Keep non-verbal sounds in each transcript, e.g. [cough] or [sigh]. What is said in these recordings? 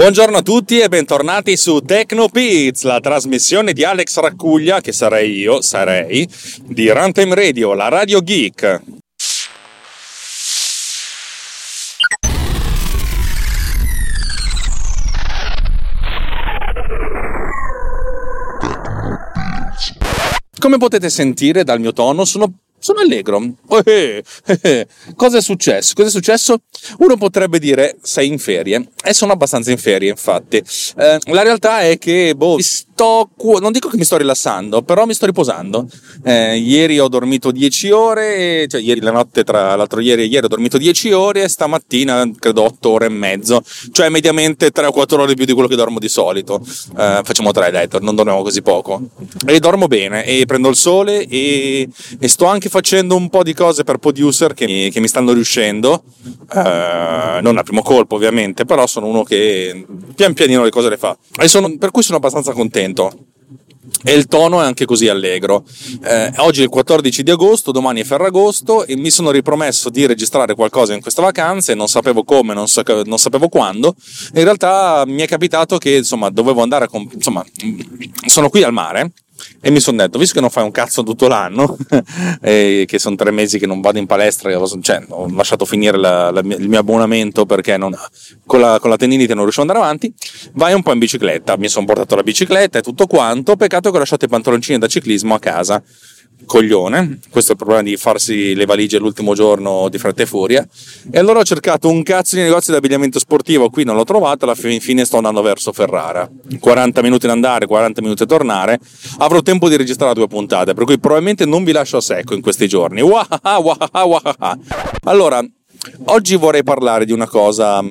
Buongiorno a tutti e bentornati su TechnoPiz, la trasmissione di Alex Raccuglia, che sarei io, sarei, di Runtime Radio, la radio geek. Come potete sentire dal mio tono, sono sono allegro. Eh, eh, eh. Cosa è successo? Cosa è successo? Uno potrebbe dire sei in ferie e sono abbastanza in ferie, infatti. Eh, la realtà è che, boh, sto, non dico che mi sto rilassando, però mi sto riposando. Eh, ieri ho dormito 10 ore, cioè ieri la notte tra l'altro ieri e ieri ho dormito 10 ore e stamattina credo 8 ore e mezzo, cioè mediamente 3 o 4 ore più di quello che dormo di solito. Eh, facciamo 3 dai, non dormiamo così poco. E dormo bene e prendo il sole e, e sto anche facendo un po' di cose per producer che mi, che mi stanno riuscendo. Eh, non a primo colpo ovviamente, però sono uno che pian pianino le cose le fa. Sono, per cui sono abbastanza contento. E il tono è anche così allegro. Eh, oggi è il 14 di agosto, domani è Ferragosto e mi sono ripromesso di registrare qualcosa in questa vacanza e non sapevo come, non, sa- non sapevo quando. In realtà mi è capitato che insomma dovevo andare a. Comp- insomma, sono qui al mare e mi sono detto, visto che non fai un cazzo tutto l'anno, [laughs] e che sono tre mesi che non vado in palestra, cioè, ho lasciato finire la, la, il mio abbonamento perché non, con, la, con la tendinite non riuscivo ad andare avanti, vai un po' in bicicletta. Mi sono portato la bicicletta e tutto quanto, peccato che ho lasciato i pantaloncini da ciclismo a casa coglione, questo è il problema di farsi le valigie l'ultimo giorno di fretta e furia. E allora ho cercato un cazzo di negozio di abbigliamento sportivo, qui non l'ho trovato, alla fine sto andando verso Ferrara. 40 minuti ad andare, 40 minuti a tornare. Avrò tempo di registrare due puntate, per cui probabilmente non vi lascio a secco in questi giorni. Allora, oggi vorrei parlare di una cosa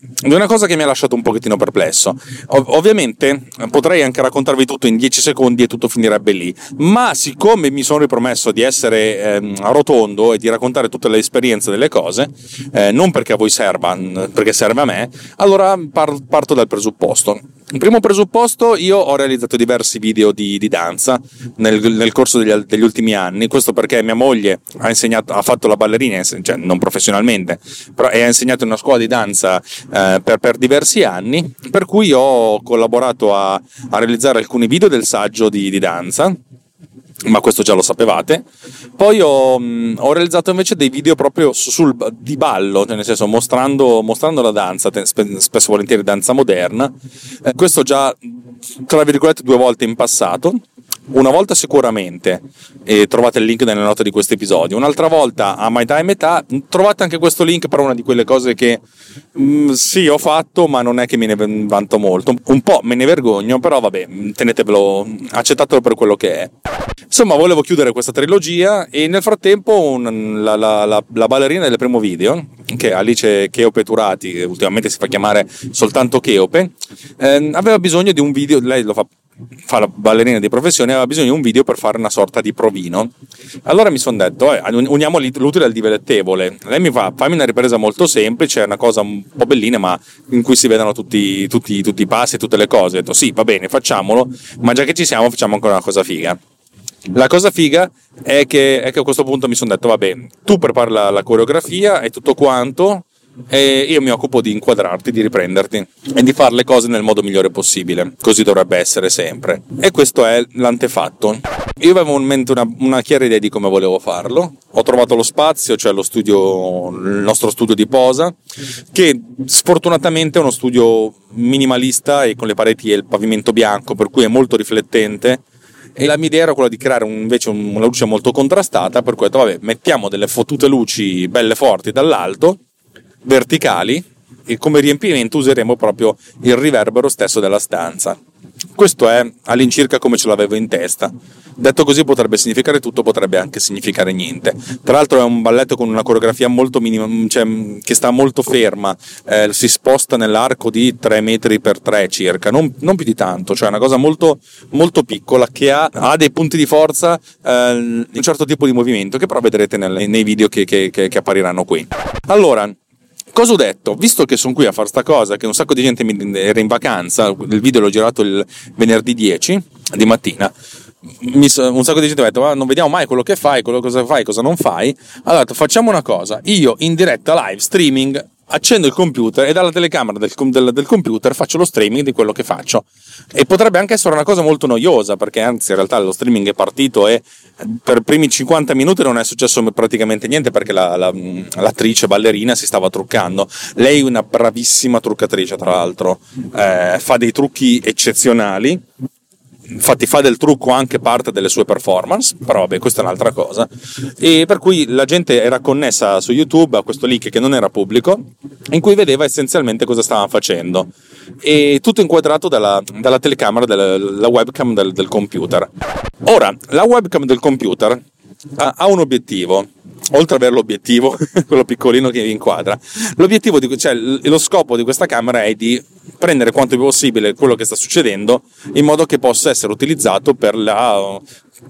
di una cosa che mi ha lasciato un pochettino perplesso. Ov- ovviamente potrei anche raccontarvi tutto in 10 secondi e tutto finirebbe lì, ma siccome mi sono ripromesso di essere ehm, rotondo e di raccontare tutte le esperienze delle cose, eh, non perché a voi serva, perché serve a me, allora par- parto dal presupposto. Il primo presupposto, io ho realizzato diversi video di, di danza nel, nel corso degli, degli, ultimi anni, questo perché mia moglie ha, insegnato, ha fatto la ballerina, cioè non professionalmente, però ha insegnato in una scuola di danza eh, per, per, diversi anni, per cui ho collaborato a, a realizzare alcuni video del saggio di, di danza ma questo già lo sapevate. Poi ho, mm, ho realizzato invece dei video proprio sul, di ballo, cioè nel senso mostrando, mostrando la danza, spesso e volentieri danza moderna. Eh, questo già, tra virgolette, due volte in passato una volta sicuramente, e trovate il link nelle note di questo episodio, un'altra volta a metà e metà, trovate anche questo link per una di quelle cose che mh, mm, sì ho fatto ma non è che me ne vanto molto, un po' me ne vergogno, però vabbè, tenetevelo, accettatelo per quello che è. Insomma, volevo chiudere questa trilogia e nel frattempo un, la, la, la, la, ballerina del primo video, che è Alice Cheope Turati, ultimamente si fa chiamare soltanto Cheope, eh, aveva bisogno di un video, lei lo fa fa la ballerina di professione aveva bisogno di un video per fare una sorta di provino. Allora mi sono detto eh, uniamo l'utile al dilettevole lei mi fa fammi una ripresa molto semplice una cosa un po' bellina ma in cui si vedono tutti, tutti, tutti i passi e tutte le cose. Ho detto sì va bene facciamolo ma già che ci siamo facciamo ancora una cosa figa. La cosa figa è che, è che a questo punto mi sono detto vabbè tu prepari la, la coreografia e tutto quanto e io mi occupo di inquadrarti, di riprenderti e di fare le cose nel modo migliore possibile. Così dovrebbe essere sempre. E questo è l'antefatto. Io avevo in mente una, una chiara idea di come volevo farlo. Ho trovato lo spazio, cioè lo studio, il nostro studio di posa, che sfortunatamente è uno studio minimalista e con le pareti e il pavimento bianco, per cui è molto riflettente e la mia idea era quella di creare un, invece una luce molto contrastata per cui ho detto vabbè mettiamo delle fottute luci belle forti dall'alto verticali e come riempimento useremo proprio il riverbero stesso della stanza. Questo è all'incirca come ce l'avevo in testa. Detto così potrebbe significare tutto, potrebbe anche significare niente. Tra l'altro è un balletto con una coreografia molto minima, cioè, che sta molto ferma, eh, si sposta nell'arco di 3 metri per 3 circa, non, non, più di tanto, cioè una cosa molto, molto piccola che ha, ha, dei punti di forza eh, un certo tipo di movimento che però vedrete nel, nei video che, che, che, che appariranno qui. Allora, Cosa ho detto? Visto che sono qui a fare sta cosa, che un sacco di gente era in vacanza, il video l'ho girato il venerdì 10 di mattina, un sacco di gente mi ha detto ma non vediamo mai quello che fai, quello cosa fai, cosa non fai. Allora facciamo una cosa, io in diretta live streaming accendo il computer e dalla telecamera del, del, del, computer faccio lo streaming di quello che faccio. E potrebbe anche essere una cosa molto noiosa, perché anzi in realtà lo streaming è partito e per i primi 50 minuti non è successo praticamente niente perché la, la, l'attrice ballerina si stava truccando. Lei è una bravissima truccatrice, tra l'altro, eh, fa dei trucchi eccezionali infatti fa del trucco anche parte delle sue performance, però vabbè, questa è un'altra cosa. E per cui la gente era connessa su YouTube a questo link che non era pubblico, in cui vedeva essenzialmente cosa stavano facendo. E tutto inquadrato dalla, dalla telecamera, dalla webcam del, del, computer. Ora, la webcam del computer ha, ha un obiettivo, oltre ad avere l'obiettivo, [laughs] quello piccolino che vi inquadra, l'obiettivo di, cioè lo scopo di questa camera è di prendere quanto più possibile quello che sta succedendo in modo che possa essere utilizzato per la,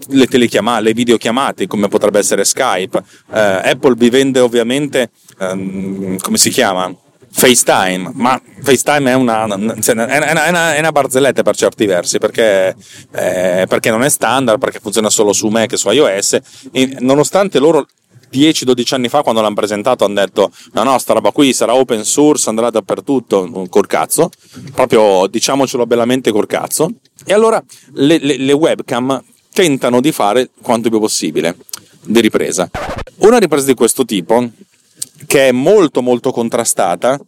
le telechiamate, le videochiamate, come potrebbe essere Skype. Eh, Apple vi vende ovviamente, ehm, come si chiama? FaceTime, ma FaceTime è una, cioè, è una, è una barzelletta per certi versi perché, eh, perché, non è standard, perché funziona solo su Mac e su iOS, e nonostante loro 10-12 anni fa quando l'hanno presentato hanno detto no no sta roba qui sarà open source andrà dappertutto col cazzo. Proprio diciamocelo bellamente col cazzo. E allora le, le, le webcam tentano di fare quanto più possibile di ripresa. Una ripresa di questo tipo che è molto molto contrastata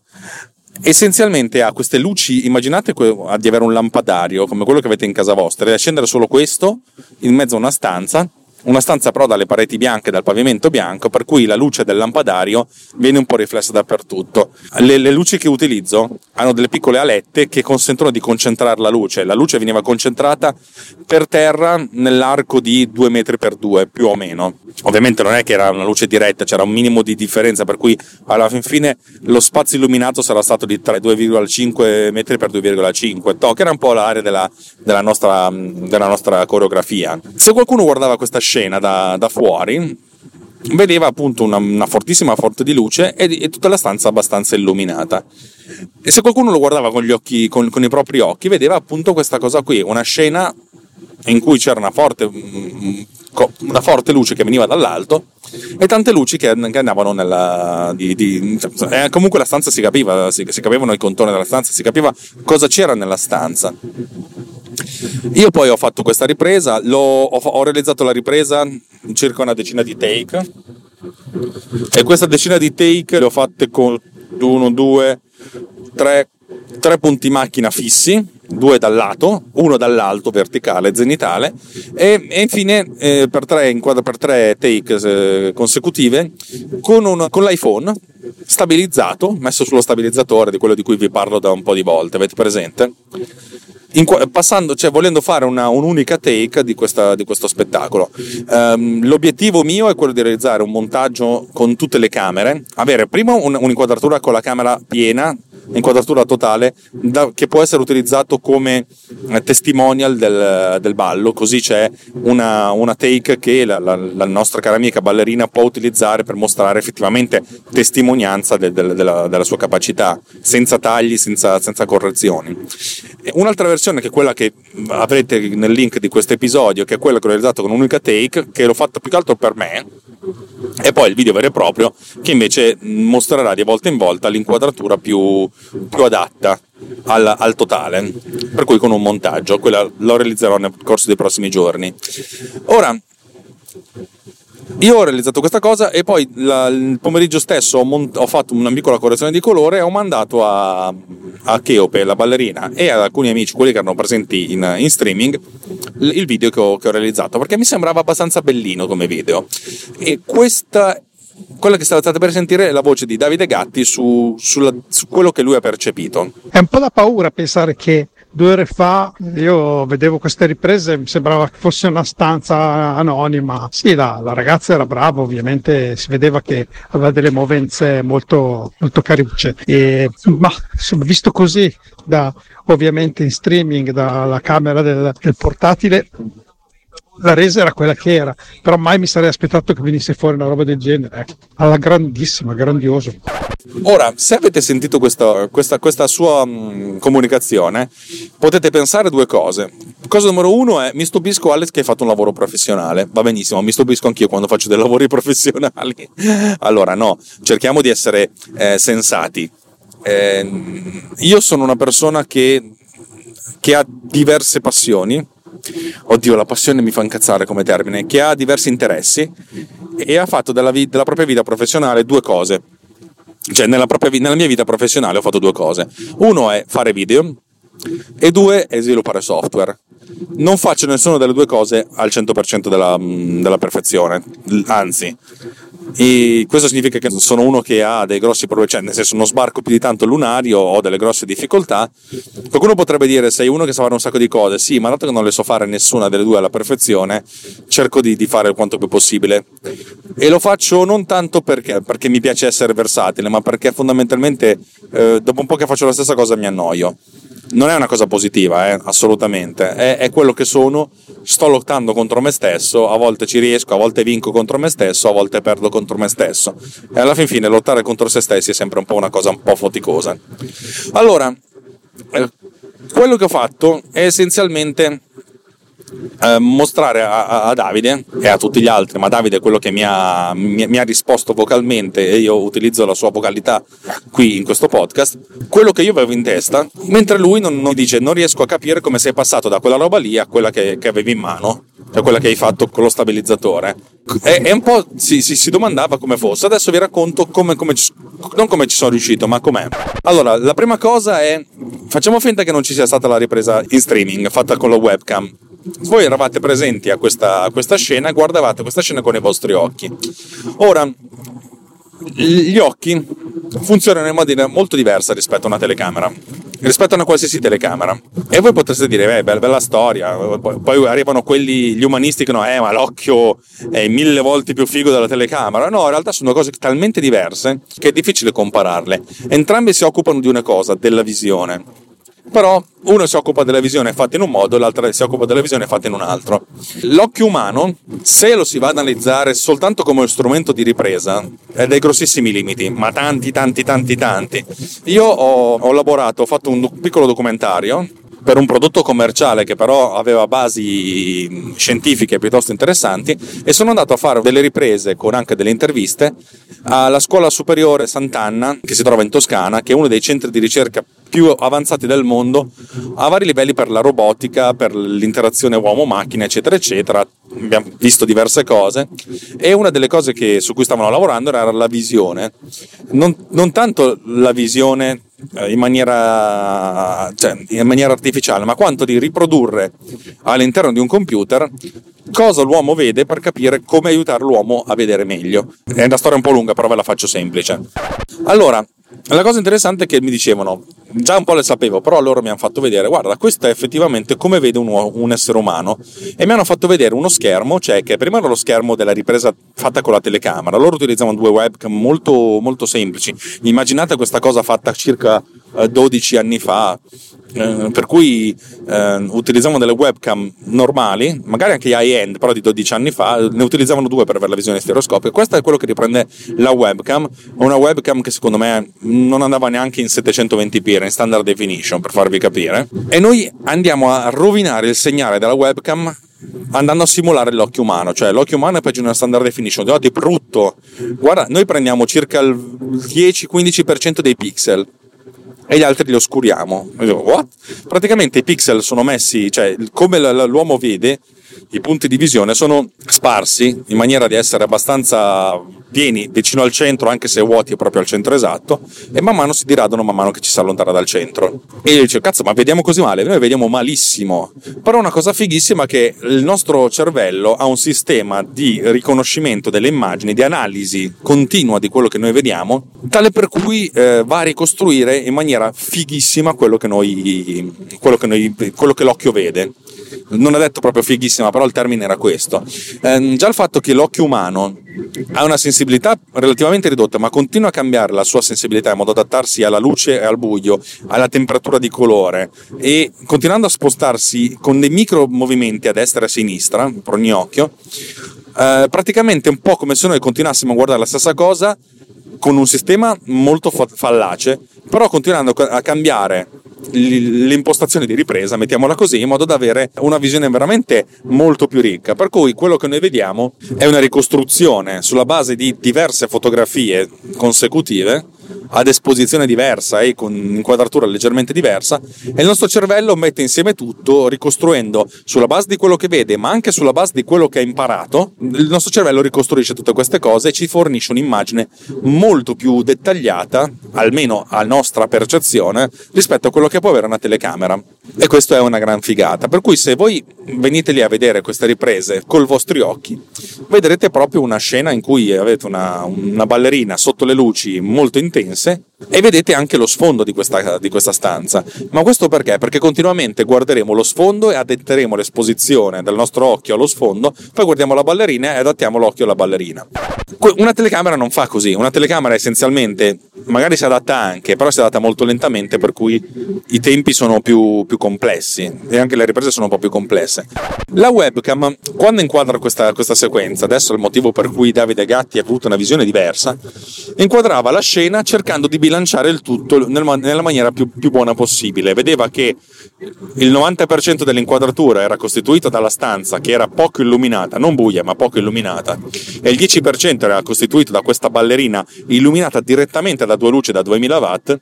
essenzialmente ha queste luci immaginate di avere un lampadario come quello che avete in casa vostra e accendere solo questo in mezzo a una stanza una stanza però dalle pareti bianche, dal pavimento bianco, per cui la luce del lampadario viene un po' riflessa dappertutto. Le, le, luci che utilizzo hanno delle piccole alette che consentono di concentrare la luce. La luce veniva concentrata per terra nell'arco di 2 metri per 2, più o meno. Ovviamente non è che era una luce diretta, c'era un minimo di differenza, per cui alla fin fine lo spazio illuminato sarà stato di 2,5 metri per 2,5, to, che era un po' l'area della, della, nostra, della nostra coreografia. Se qualcuno guardava questa scena, scena da, da fuori, vedeva appunto una, una, fortissima fonte di luce e, e, tutta la stanza abbastanza illuminata. E se qualcuno lo guardava con, occhi, con, con i propri occhi, vedeva appunto questa cosa qui, una scena in cui c'era una forte, una forte luce che veniva dall'alto e tante luci che, andavano nella. Di, di, cioè, eh, comunque la stanza si capiva, si, si capivano i contorni della stanza, si capiva cosa c'era nella stanza. Io poi ho fatto questa ripresa, ho, ho, realizzato la ripresa in circa una decina di take e questa decina di take le ho fatte con uno, due, tre, tre punti macchina fissi, due dal lato, uno dall'alto verticale zenitale e, e infine eh, per, tre, per, tre, take eh, consecutive con, un, con l'iPhone stabilizzato, messo sullo stabilizzatore di quello di cui vi parlo da un po' di volte, avete presente? in, passando, cioè volendo fare una, un'unica take di, questa, di questo spettacolo. Um, l'obiettivo mio è quello di realizzare un montaggio con tutte le camere, avere prima un, un'inquadratura con la camera piena inquadratura totale da, che può essere utilizzato come eh, testimonial del, del ballo, così c'è una, una take che la, la, la, nostra cara amica ballerina può utilizzare per mostrare effettivamente testimonianza de, de, della, della, sua capacità, senza tagli, senza, senza correzioni. Un'altra versione che è quella che avrete nel link di questo episodio, che è quella che ho realizzato con un'unica take, che l'ho fatta più che altro per me, e poi il video vero e proprio che invece mostrerà di volta in volta l'inquadratura più, più adatta al, al, totale, per cui con un montaggio, quella lo realizzerò nel corso dei prossimi giorni. Ora, io ho realizzato questa cosa e poi la, il pomeriggio stesso ho, mont- ho, fatto una piccola correzione di colore e ho mandato a, a Cheope, la ballerina, e ad alcuni amici, quelli che erano presenti in, in streaming, il video che ho, che ho realizzato perché mi sembrava abbastanza bellino come video. E questa quella che state per sentire è la voce di Davide Gatti su, sulla, su, quello che lui ha percepito. È un po' da paura pensare che due ore fa io vedevo queste riprese, mi sembrava che fosse una stanza anonima. Sì, la, la ragazza era brava, ovviamente si vedeva che aveva delle movenze molto, molto carucce. E, ma insomma, visto così, da, ovviamente in streaming dalla camera del, del portatile, la resa era quella che era, però mai mi sarei aspettato che venisse fuori una roba del genere. Ecco. Alla grandissima, grandioso. Ora, se avete sentito questa, questa, questa sua mh, mm, comunicazione, potete pensare due cose. Cosa numero uno è mi stupisco Alex che hai fatto un lavoro professionale. Va benissimo, mi stupisco anch'io quando faccio dei lavori [laughs] professionali. allora no, cerchiamo di essere eh, sensati. Eh, io sono una persona che, che ha diverse passioni. Oddio, la passione mi fa incazzare come termine, che ha diversi interessi e ha fatto della, vi- della propria vita professionale due cose. Cioè, nella, propria, nella mia vita professionale ho fatto due cose. Uno è fare video e due è sviluppare software. Non faccio nessuna delle due cose al 100% della, della perfezione, anzi, e questo significa che sono uno che ha dei grossi problemi, cioè nel senso non sbarco più di tanto lunario, ho delle grosse difficoltà. Qualcuno potrebbe dire sei uno che sa fare un sacco di cose, sì, ma dato che non le so fare nessuna delle due alla perfezione, cerco di, di fare il quanto più possibile. E lo faccio non tanto perché, perché mi piace essere versatile, ma perché fondamentalmente eh, dopo un po' che faccio la stessa cosa mi annoio non è una cosa positiva, eh, assolutamente, è, è, quello che sono, sto lottando contro me stesso, a volte ci riesco, a volte vinco contro me stesso, a volte perdo contro me stesso. E alla fin fine lottare contro se stessi è sempre un po' una cosa un po' faticosa. Allora, eh, quello che ho fatto è essenzialmente eh, mostrare a, a, Davide e a tutti gli altri, ma Davide è quello che mi ha, mi, mi ha, risposto vocalmente e io utilizzo la sua vocalità qui in questo podcast, quello che io avevo in testa, mentre lui non, non dice non riesco a capire come sei passato da quella roba lì a quella che, che avevi in mano, cioè quella che hai fatto con lo stabilizzatore. E, e un po' si, si, si, domandava come fosse, adesso vi racconto come, come ci, non come ci sono riuscito, ma com'è. Allora, la prima cosa è, facciamo finta che non ci sia stata la ripresa in streaming fatta con la webcam voi eravate presenti a questa, a questa scena e guardavate questa scena con i vostri occhi. Ora, gli occhi funzionano in maniera molto diversa rispetto a una telecamera, rispetto a una qualsiasi telecamera. E voi potreste dire, beh, bella, bella storia, poi arrivano quelli, gli umanisti che no, eh, ma l'occhio è mille volte più figo della telecamera. No, in realtà sono cose talmente diverse che è difficile compararle. Entrambi si occupano di una cosa, della visione però uno si occupa della visione fatta in un modo, l'altro si occupa della visione fatta in un altro. L'occhio umano, se lo si va ad analizzare soltanto come strumento di ripresa, ha dei grossissimi limiti, ma tanti, tanti, tanti, tanti. Io ho, ho lavorato, ho fatto un piccolo documentario per un prodotto commerciale che però aveva basi scientifiche piuttosto interessanti e sono andato a fare delle riprese con anche delle interviste alla scuola superiore Sant'Anna che si trova in Toscana che è uno dei centri di ricerca più avanzati del mondo a vari livelli per la robotica, per l'interazione uomo-macchina eccetera eccetera. Abbiamo visto diverse cose. E una delle cose che, su cui stavano lavorando era la visione. Non, non tanto la visione in maniera, cioè, in maniera artificiale, ma quanto di riprodurre all'interno di un computer cosa l'uomo vede per capire come aiutare l'uomo a vedere meglio. È una storia un po' lunga, però ve la faccio semplice. Allora, la cosa interessante è che mi dicevano, già un po' le sapevo, però loro mi hanno fatto vedere, guarda, questo è effettivamente come vede un, un, essere umano. E mi hanno fatto vedere uno schermo, cioè che prima era lo schermo della ripresa fatta con la telecamera, loro utilizzavano due webcam molto, molto semplici. Immaginate questa cosa fatta circa 12 eh, anni fa, eh, per cui eh, utilizzavano delle webcam normali, magari anche high-end, però di 12 anni fa, ne utilizzavano due per avere la visione stereoscopica. Questo è quello che riprende la webcam, una webcam che secondo me non andava neanche in 720p, era in standard definition, per farvi capire. E noi andiamo a rovinare il segnale della webcam andando a simulare l'occhio umano, cioè l'occhio umano è peggio di una standard definition, di brutto. Guarda, noi prendiamo circa il 10-15% dei pixel e gli altri li oscuriamo. Praticamente i pixel sono messi, cioè come l'uomo vede, i punti di visione sono sparsi in maniera di essere abbastanza pieni vicino al centro, anche se vuoti proprio al centro esatto, e man mano si diradano man mano che ci si allontana dal centro. E io dicevo, cazzo, ma vediamo così male? Noi vediamo malissimo. Però una cosa fighissima è che il nostro cervello ha un sistema di riconoscimento delle immagini, di analisi continua di quello che noi vediamo, tale per cui eh, va a ricostruire in maniera fighissima quello che, noi, quello che, noi, quello che l'occhio vede non è detto proprio fighissima, però il termine era questo. Eh, già il fatto che l'occhio umano ha una sensibilità relativamente ridotta, ma continua a cambiare la sua sensibilità in modo da adattarsi alla luce e al buio, alla temperatura di colore e continuando a spostarsi con dei micro movimenti a destra e a sinistra per ogni occhio, eh, praticamente un po' come se noi continuassimo a guardare la stessa cosa con un sistema molto fallace, però continuando a cambiare le impostazioni di ripresa, mettiamola così, in modo da avere una visione veramente molto più ricca. Per cui quello che noi vediamo è una ricostruzione sulla base di diverse fotografie consecutive ad esposizione diversa e con inquadratura leggermente diversa e il nostro cervello mette insieme tutto ricostruendo sulla base di quello che vede ma anche sulla base di quello che ha imparato. Il nostro cervello ricostruisce tutte queste cose e ci fornisce un'immagine molto più dettagliata almeno a nostra percezione rispetto a quello che può avere una telecamera e questo è una gran figata per cui se voi venite lì a vedere queste riprese col vostri occhi vedrete proprio una scena in cui avete una, una ballerina sotto le luci molto intense e vedete anche lo sfondo di questa, di questa, stanza. Ma questo perché? Perché continuamente guarderemo lo sfondo e adatteremo l'esposizione del nostro occhio allo sfondo, poi guardiamo la ballerina e adattiamo l'occhio alla ballerina. Una telecamera non fa così, una telecamera essenzialmente magari si adatta anche, però si adatta molto lentamente, per cui i tempi sono più, più complessi e anche le riprese sono un po' più complesse. La webcam, quando inquadra questa, questa sequenza, adesso è il motivo per cui Davide Gatti ha avuto una visione diversa, inquadrava la scena cercando di bilanciare il tutto nella maniera più, più buona possibile. Vedeva che il 90% dell'inquadratura era costituito dalla stanza che era poco illuminata, non buia ma poco illuminata, e il 10% era costituito da questa ballerina illuminata direttamente da due luci da 2000 watt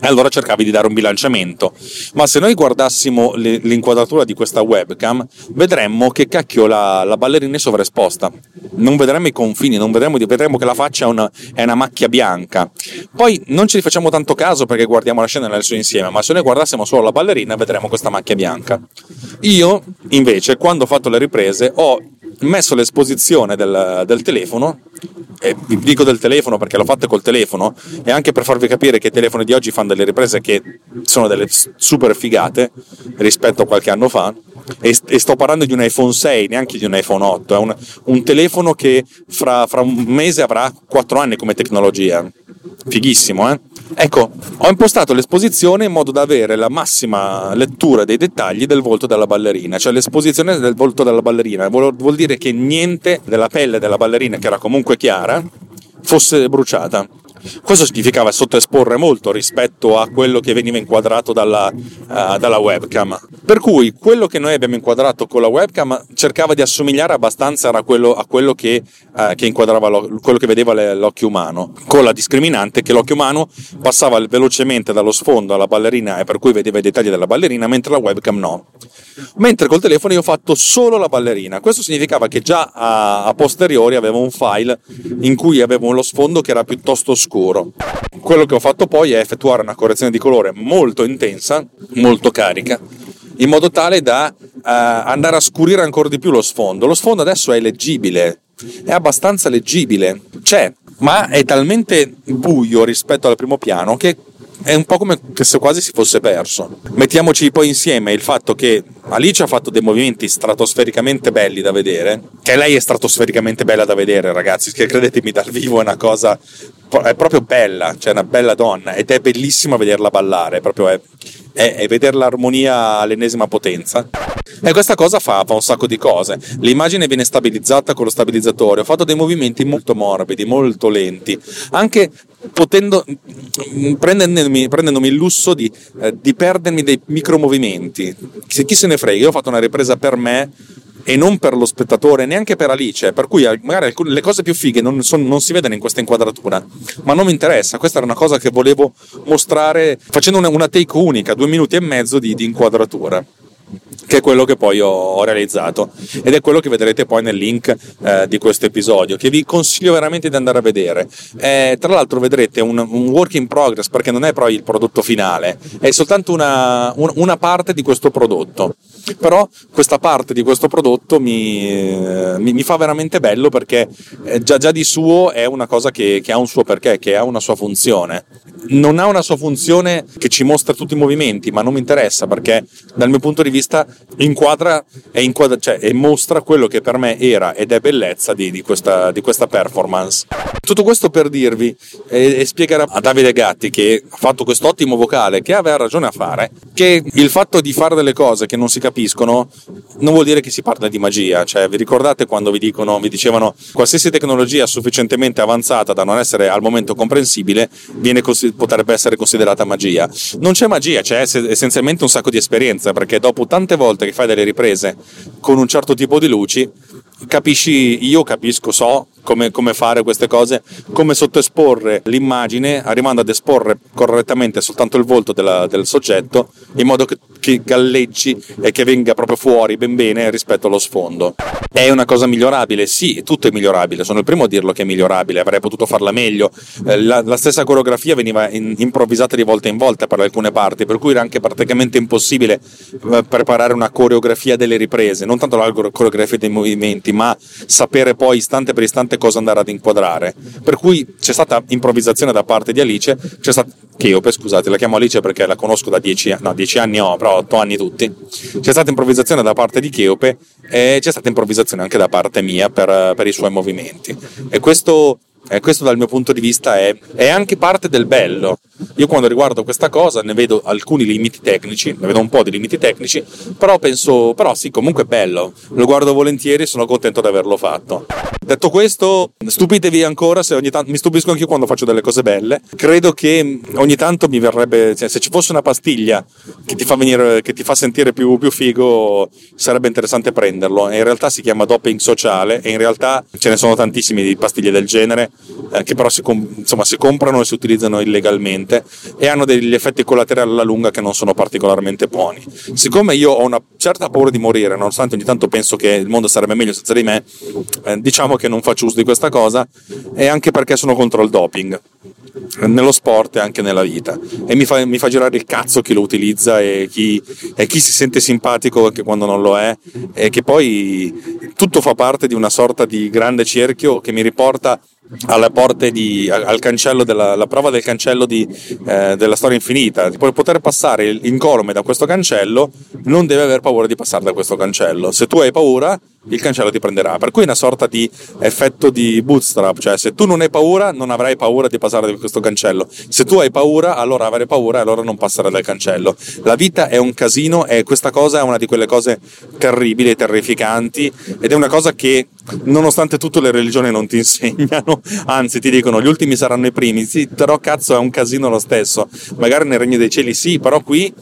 e allora cercavi di dare un bilanciamento. Ma se noi guardassimo l'inquadratura di questa webcam, vedremmo che cacchio la, la ballerina è sovraesposta. Non vedremo i confini, non vedremo, vedremo che la faccia è una, è una, macchia bianca. Poi non ci facciamo tanto caso perché guardiamo la scena nel suo insieme, ma se noi guardassimo solo la ballerina vedremo questa macchia bianca. Io, invece, quando ho fatto le riprese, ho messo l'esposizione del, del telefono e vi dico del telefono perché l'ho fatta col telefono e anche per farvi capire che i telefoni di oggi fanno delle riprese che sono delle super figate rispetto a qualche anno fa e, e sto parlando di un iPhone 6 neanche di un iPhone 8 è un, un telefono che fra, fra un mese avrà 4 anni come tecnologia. Fighissimo eh Ecco, ho impostato l'esposizione in modo da avere la massima lettura dei dettagli del volto della ballerina, cioè l'esposizione del volto della ballerina. Vuol, vuol dire che niente della pelle della ballerina, che era comunque chiara, fosse bruciata. Questo significava sottoesporre molto rispetto a quello che veniva inquadrato dalla, uh, dalla, webcam. Per cui quello che noi abbiamo inquadrato con la webcam cercava di assomigliare abbastanza a quello, a quello che, uh, che, inquadrava lo, quello che vedeva le, l'occhio umano, con la discriminante che l'occhio umano passava velocemente dallo sfondo alla ballerina e per cui vedeva i dettagli della ballerina, mentre la webcam no. Mentre col telefono io ho fatto solo la ballerina. Questo significava che già a, a posteriori avevo un file in cui avevo lo sfondo che era piuttosto scuro. Quello che ho fatto poi è effettuare una correzione di colore molto intensa, molto carica, in modo tale da uh, andare a scurire ancora di più lo sfondo. Lo sfondo adesso è leggibile, è abbastanza leggibile, c'è, ma è talmente buio rispetto al primo piano che è un po' come se quasi si fosse perso. Mettiamoci poi insieme il fatto che Alice ha fatto dei movimenti stratosfericamente belli da vedere, che lei è stratosfericamente bella da vedere, ragazzi, che credetemi dal vivo è una cosa è proprio bella, cioè una bella donna ed è bellissima vederla ballare, proprio è, è, è vedere l'armonia all'ennesima potenza. E questa cosa fa, fa, un sacco di cose. L'immagine viene stabilizzata con lo stabilizzatore. Ho fatto dei movimenti molto morbidi, molto lenti, anche potendo, prendendomi, prendendomi il lusso di, eh, di perdermi dei micromovimenti. Chi se ne frega, io ho fatto una ripresa per me e non per lo spettatore, neanche per Alice, per cui magari le cose più fighe non, son, non, si vedono in questa inquadratura, ma non mi interessa, questa era una cosa che volevo mostrare facendo una, una take unica, due minuti e mezzo di, di inquadratura che è quello che poi ho, realizzato. Ed è quello che vedrete poi nel link eh, di questo episodio che vi consiglio veramente di andare a vedere. Eh, tra l'altro vedrete un, un, work in progress perché non è poi il prodotto finale è soltanto una, un, una parte di questo prodotto però questa parte di questo prodotto mi, eh, mi, mi fa veramente bello perché eh, già, già, di suo è una cosa che, che ha un suo perché che ha una sua funzione non ha una sua funzione che ci mostra tutti i movimenti ma non mi interessa perché dal mio punto di vista inquadra e, inquadra, cioè, e mostra quello che per me era ed è bellezza di, di, questa, di questa, performance. Tutto questo per dirvi e, e, spiegare a Davide Gatti che ha fatto questo ottimo vocale, che aveva ragione a fare, che il fatto di fare delle cose che non si capiscono non vuol dire che si parla di magia. Cioè, vi ricordate quando vi dicono, vi dicevano qualsiasi tecnologia sufficientemente avanzata da non essere al momento comprensibile viene, potrebbe essere considerata magia. Non c'è magia, c'è essenzialmente un sacco di esperienza, perché dopo tante volte che fai delle riprese con un certo tipo di luci, capisci, io capisco, so come, come, fare queste cose, come sottoesporre l'immagine, arrivando ad esporre correttamente soltanto il volto della, del soggetto, in modo che, che, galleggi e che venga proprio fuori ben bene rispetto allo sfondo. È una cosa migliorabile? Sì, tutto è migliorabile, sono il primo a dirlo che è migliorabile, avrei potuto farla meglio. Eh, la, la stessa coreografia veniva in, improvvisata di volta in volta per alcune parti, per cui era anche praticamente impossibile eh, preparare una coreografia delle riprese, non tanto la coreografia dei movimenti, ma sapere poi istante per istante esattamente cosa andare ad inquadrare. Per cui c'è stata improvvisazione da parte di Alice, c'è stata Cheope, scusate, la chiamo Alice perché la conosco da dieci anni, no, dieci anni ho, però otto anni tutti. C'è stata improvvisazione da parte di Cheope e c'è stata improvvisazione anche da parte mia per, per i suoi movimenti. E questo e questo dal mio punto di vista è, è, anche parte del bello. Io quando riguardo questa cosa ne vedo alcuni limiti tecnici, ne vedo un po' di limiti tecnici, però penso, però sì, comunque è bello. Lo guardo volentieri e sono contento di averlo fatto. Detto questo, stupitevi ancora se ogni tanto mi stupisco anche io quando faccio delle cose belle. Credo che ogni tanto mi verrebbe, cioè, se ci fosse una pastiglia che ti fa, venire, che ti fa sentire più, più figo, sarebbe interessante prenderlo. E in realtà si chiama doping sociale e in realtà ce ne sono tantissime di pastiglie del genere eh, che però si, insomma, si comprano e si utilizzano illegalmente e hanno degli effetti collaterali alla lunga che non sono particolarmente buoni. Siccome io ho una certa paura di morire, nonostante ogni tanto penso che il mondo sarebbe meglio senza di me, eh, diciamo che non faccio uso di questa cosa e anche perché sono contro il doping nello sport e anche nella vita e mi fa, mi fa girare il cazzo chi lo utilizza e chi, e chi, si sente simpatico anche quando non lo è e che poi tutto fa parte di una sorta di grande cerchio che mi riporta di, al cancello della prova del cancello di, eh, della storia infinita. Per poter passare incolume da questo cancello non deve aver paura di passare da questo cancello. Se tu hai paura il cancello ti prenderà. Per cui è una sorta di effetto di bootstrap cioè se tu non hai paura non avrai paura di passare da questo cancello. Se tu hai paura allora avrai paura e allora non passare dal cancello. La vita è un casino e questa cosa è una di quelle cose terribili terrificanti ed è una cosa che nonostante tutto le religioni non ti [laughs] insegnano, anzi ti dicono gli ultimi saranno i primi, sì, però cazzo è un casino lo stesso, magari nel regno dei cieli sì, però qui,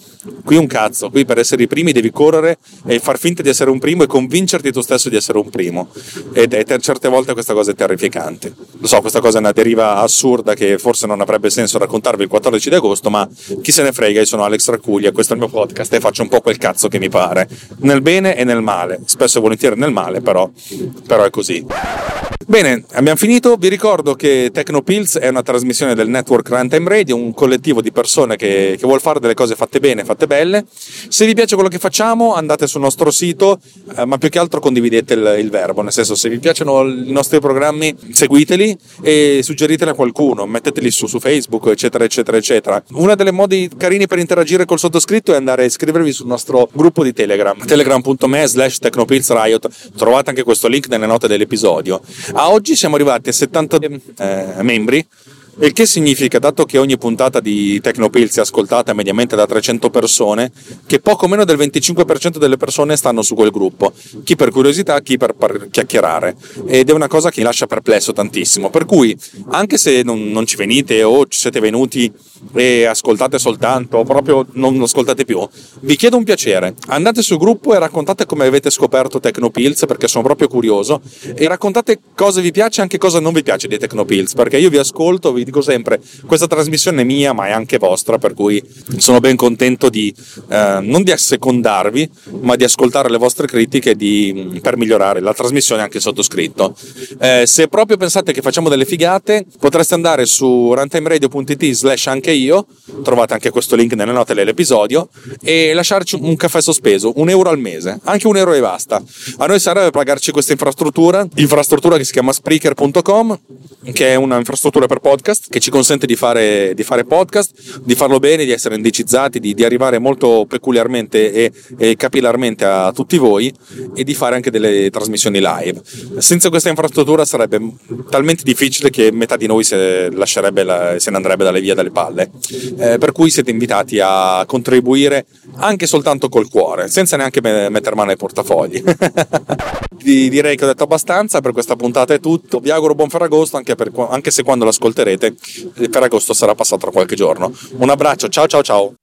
qui un cazzo, qui per essere i primi devi correre e far finta di essere un primo e convincerti tu stesso di essere un primo ed è certe volte questa cosa è terrificante. Lo so, questa cosa è una deriva assurda che forse non avrebbe senso raccontarvi il 14 di agosto, ma chi se ne frega, io sono Alex Racuglia, questo è il mio podcast e faccio un po' quel cazzo che mi pare, nel bene e nel male, spesso e volentieri nel male, però però è così. Bene, abbiamo finito. Vi ricordo che Tecnopills è una trasmissione del network Runtime Radio, un collettivo di persone che, che vuole fare delle cose fatte bene, fatte belle. Se vi piace quello che facciamo, andate sul nostro sito, eh, ma più che altro condividete il, il, verbo. Nel senso, se vi piacciono i nostri programmi, seguiteli e suggeriteli a qualcuno, metteteli su, su Facebook, eccetera, eccetera, eccetera. Uno dei modi carini per interagire col sottoscritto è andare a iscrivervi sul nostro gruppo di Telegram, telegram.me slash technopillsriot. Trovate anche questo link nelle note dell'episodio. A oggi siamo arrivati a 70 eh, membri il che significa, dato che ogni puntata di Tecnopills è ascoltata mediamente da 300 persone, che poco meno del 25% delle persone stanno su quel gruppo, chi per curiosità, chi per, per chiacchierare. Ed è una cosa che lascia perplesso tantissimo. Per cui, anche se non, non ci venite o ci siete venuti e ascoltate soltanto o proprio non ascoltate più, vi chiedo un piacere. Andate sul gruppo e raccontate come avete scoperto Tecnopills, perché sono proprio curioso, e raccontate cosa vi piace e anche cosa non vi piace di Tecnopills, perché io vi ascolto, vi vi dico sempre, questa trasmissione è mia, ma è anche vostra, per cui sono ben contento di eh, non di assecondarvi, ma di ascoltare le vostre critiche di, per migliorare la trasmissione anche sottoscritto. Eh, se proprio pensate che facciamo delle figate, potreste andare su runtimeradio.it slash anche io, trovate anche questo link nelle note dell'episodio, e lasciarci un caffè sospeso, un euro al mese, anche un euro e basta. A noi serve pagarci questa infrastruttura, infrastruttura che si chiama Spreaker.com, che è una infrastruttura per podcast podcast che ci consente di fare, di fare podcast, di farlo bene, di essere indicizzati, di, di arrivare molto peculiarmente e, e, capillarmente a tutti voi e di fare anche delle trasmissioni live. Senza questa infrastruttura sarebbe talmente difficile che metà di noi se, la, se ne andrebbe dalle vie dalle palle. Eh, per cui siete invitati a contribuire anche soltanto col cuore, senza neanche mettere mano ai portafogli. [laughs] direi che ho detto abbastanza per questa puntata è tutto. Vi auguro buon Ferragosto anche, per, anche se quando l'ascolterete il Ferragosto sarà passato tra qualche giorno. Un abbraccio, ciao ciao ciao.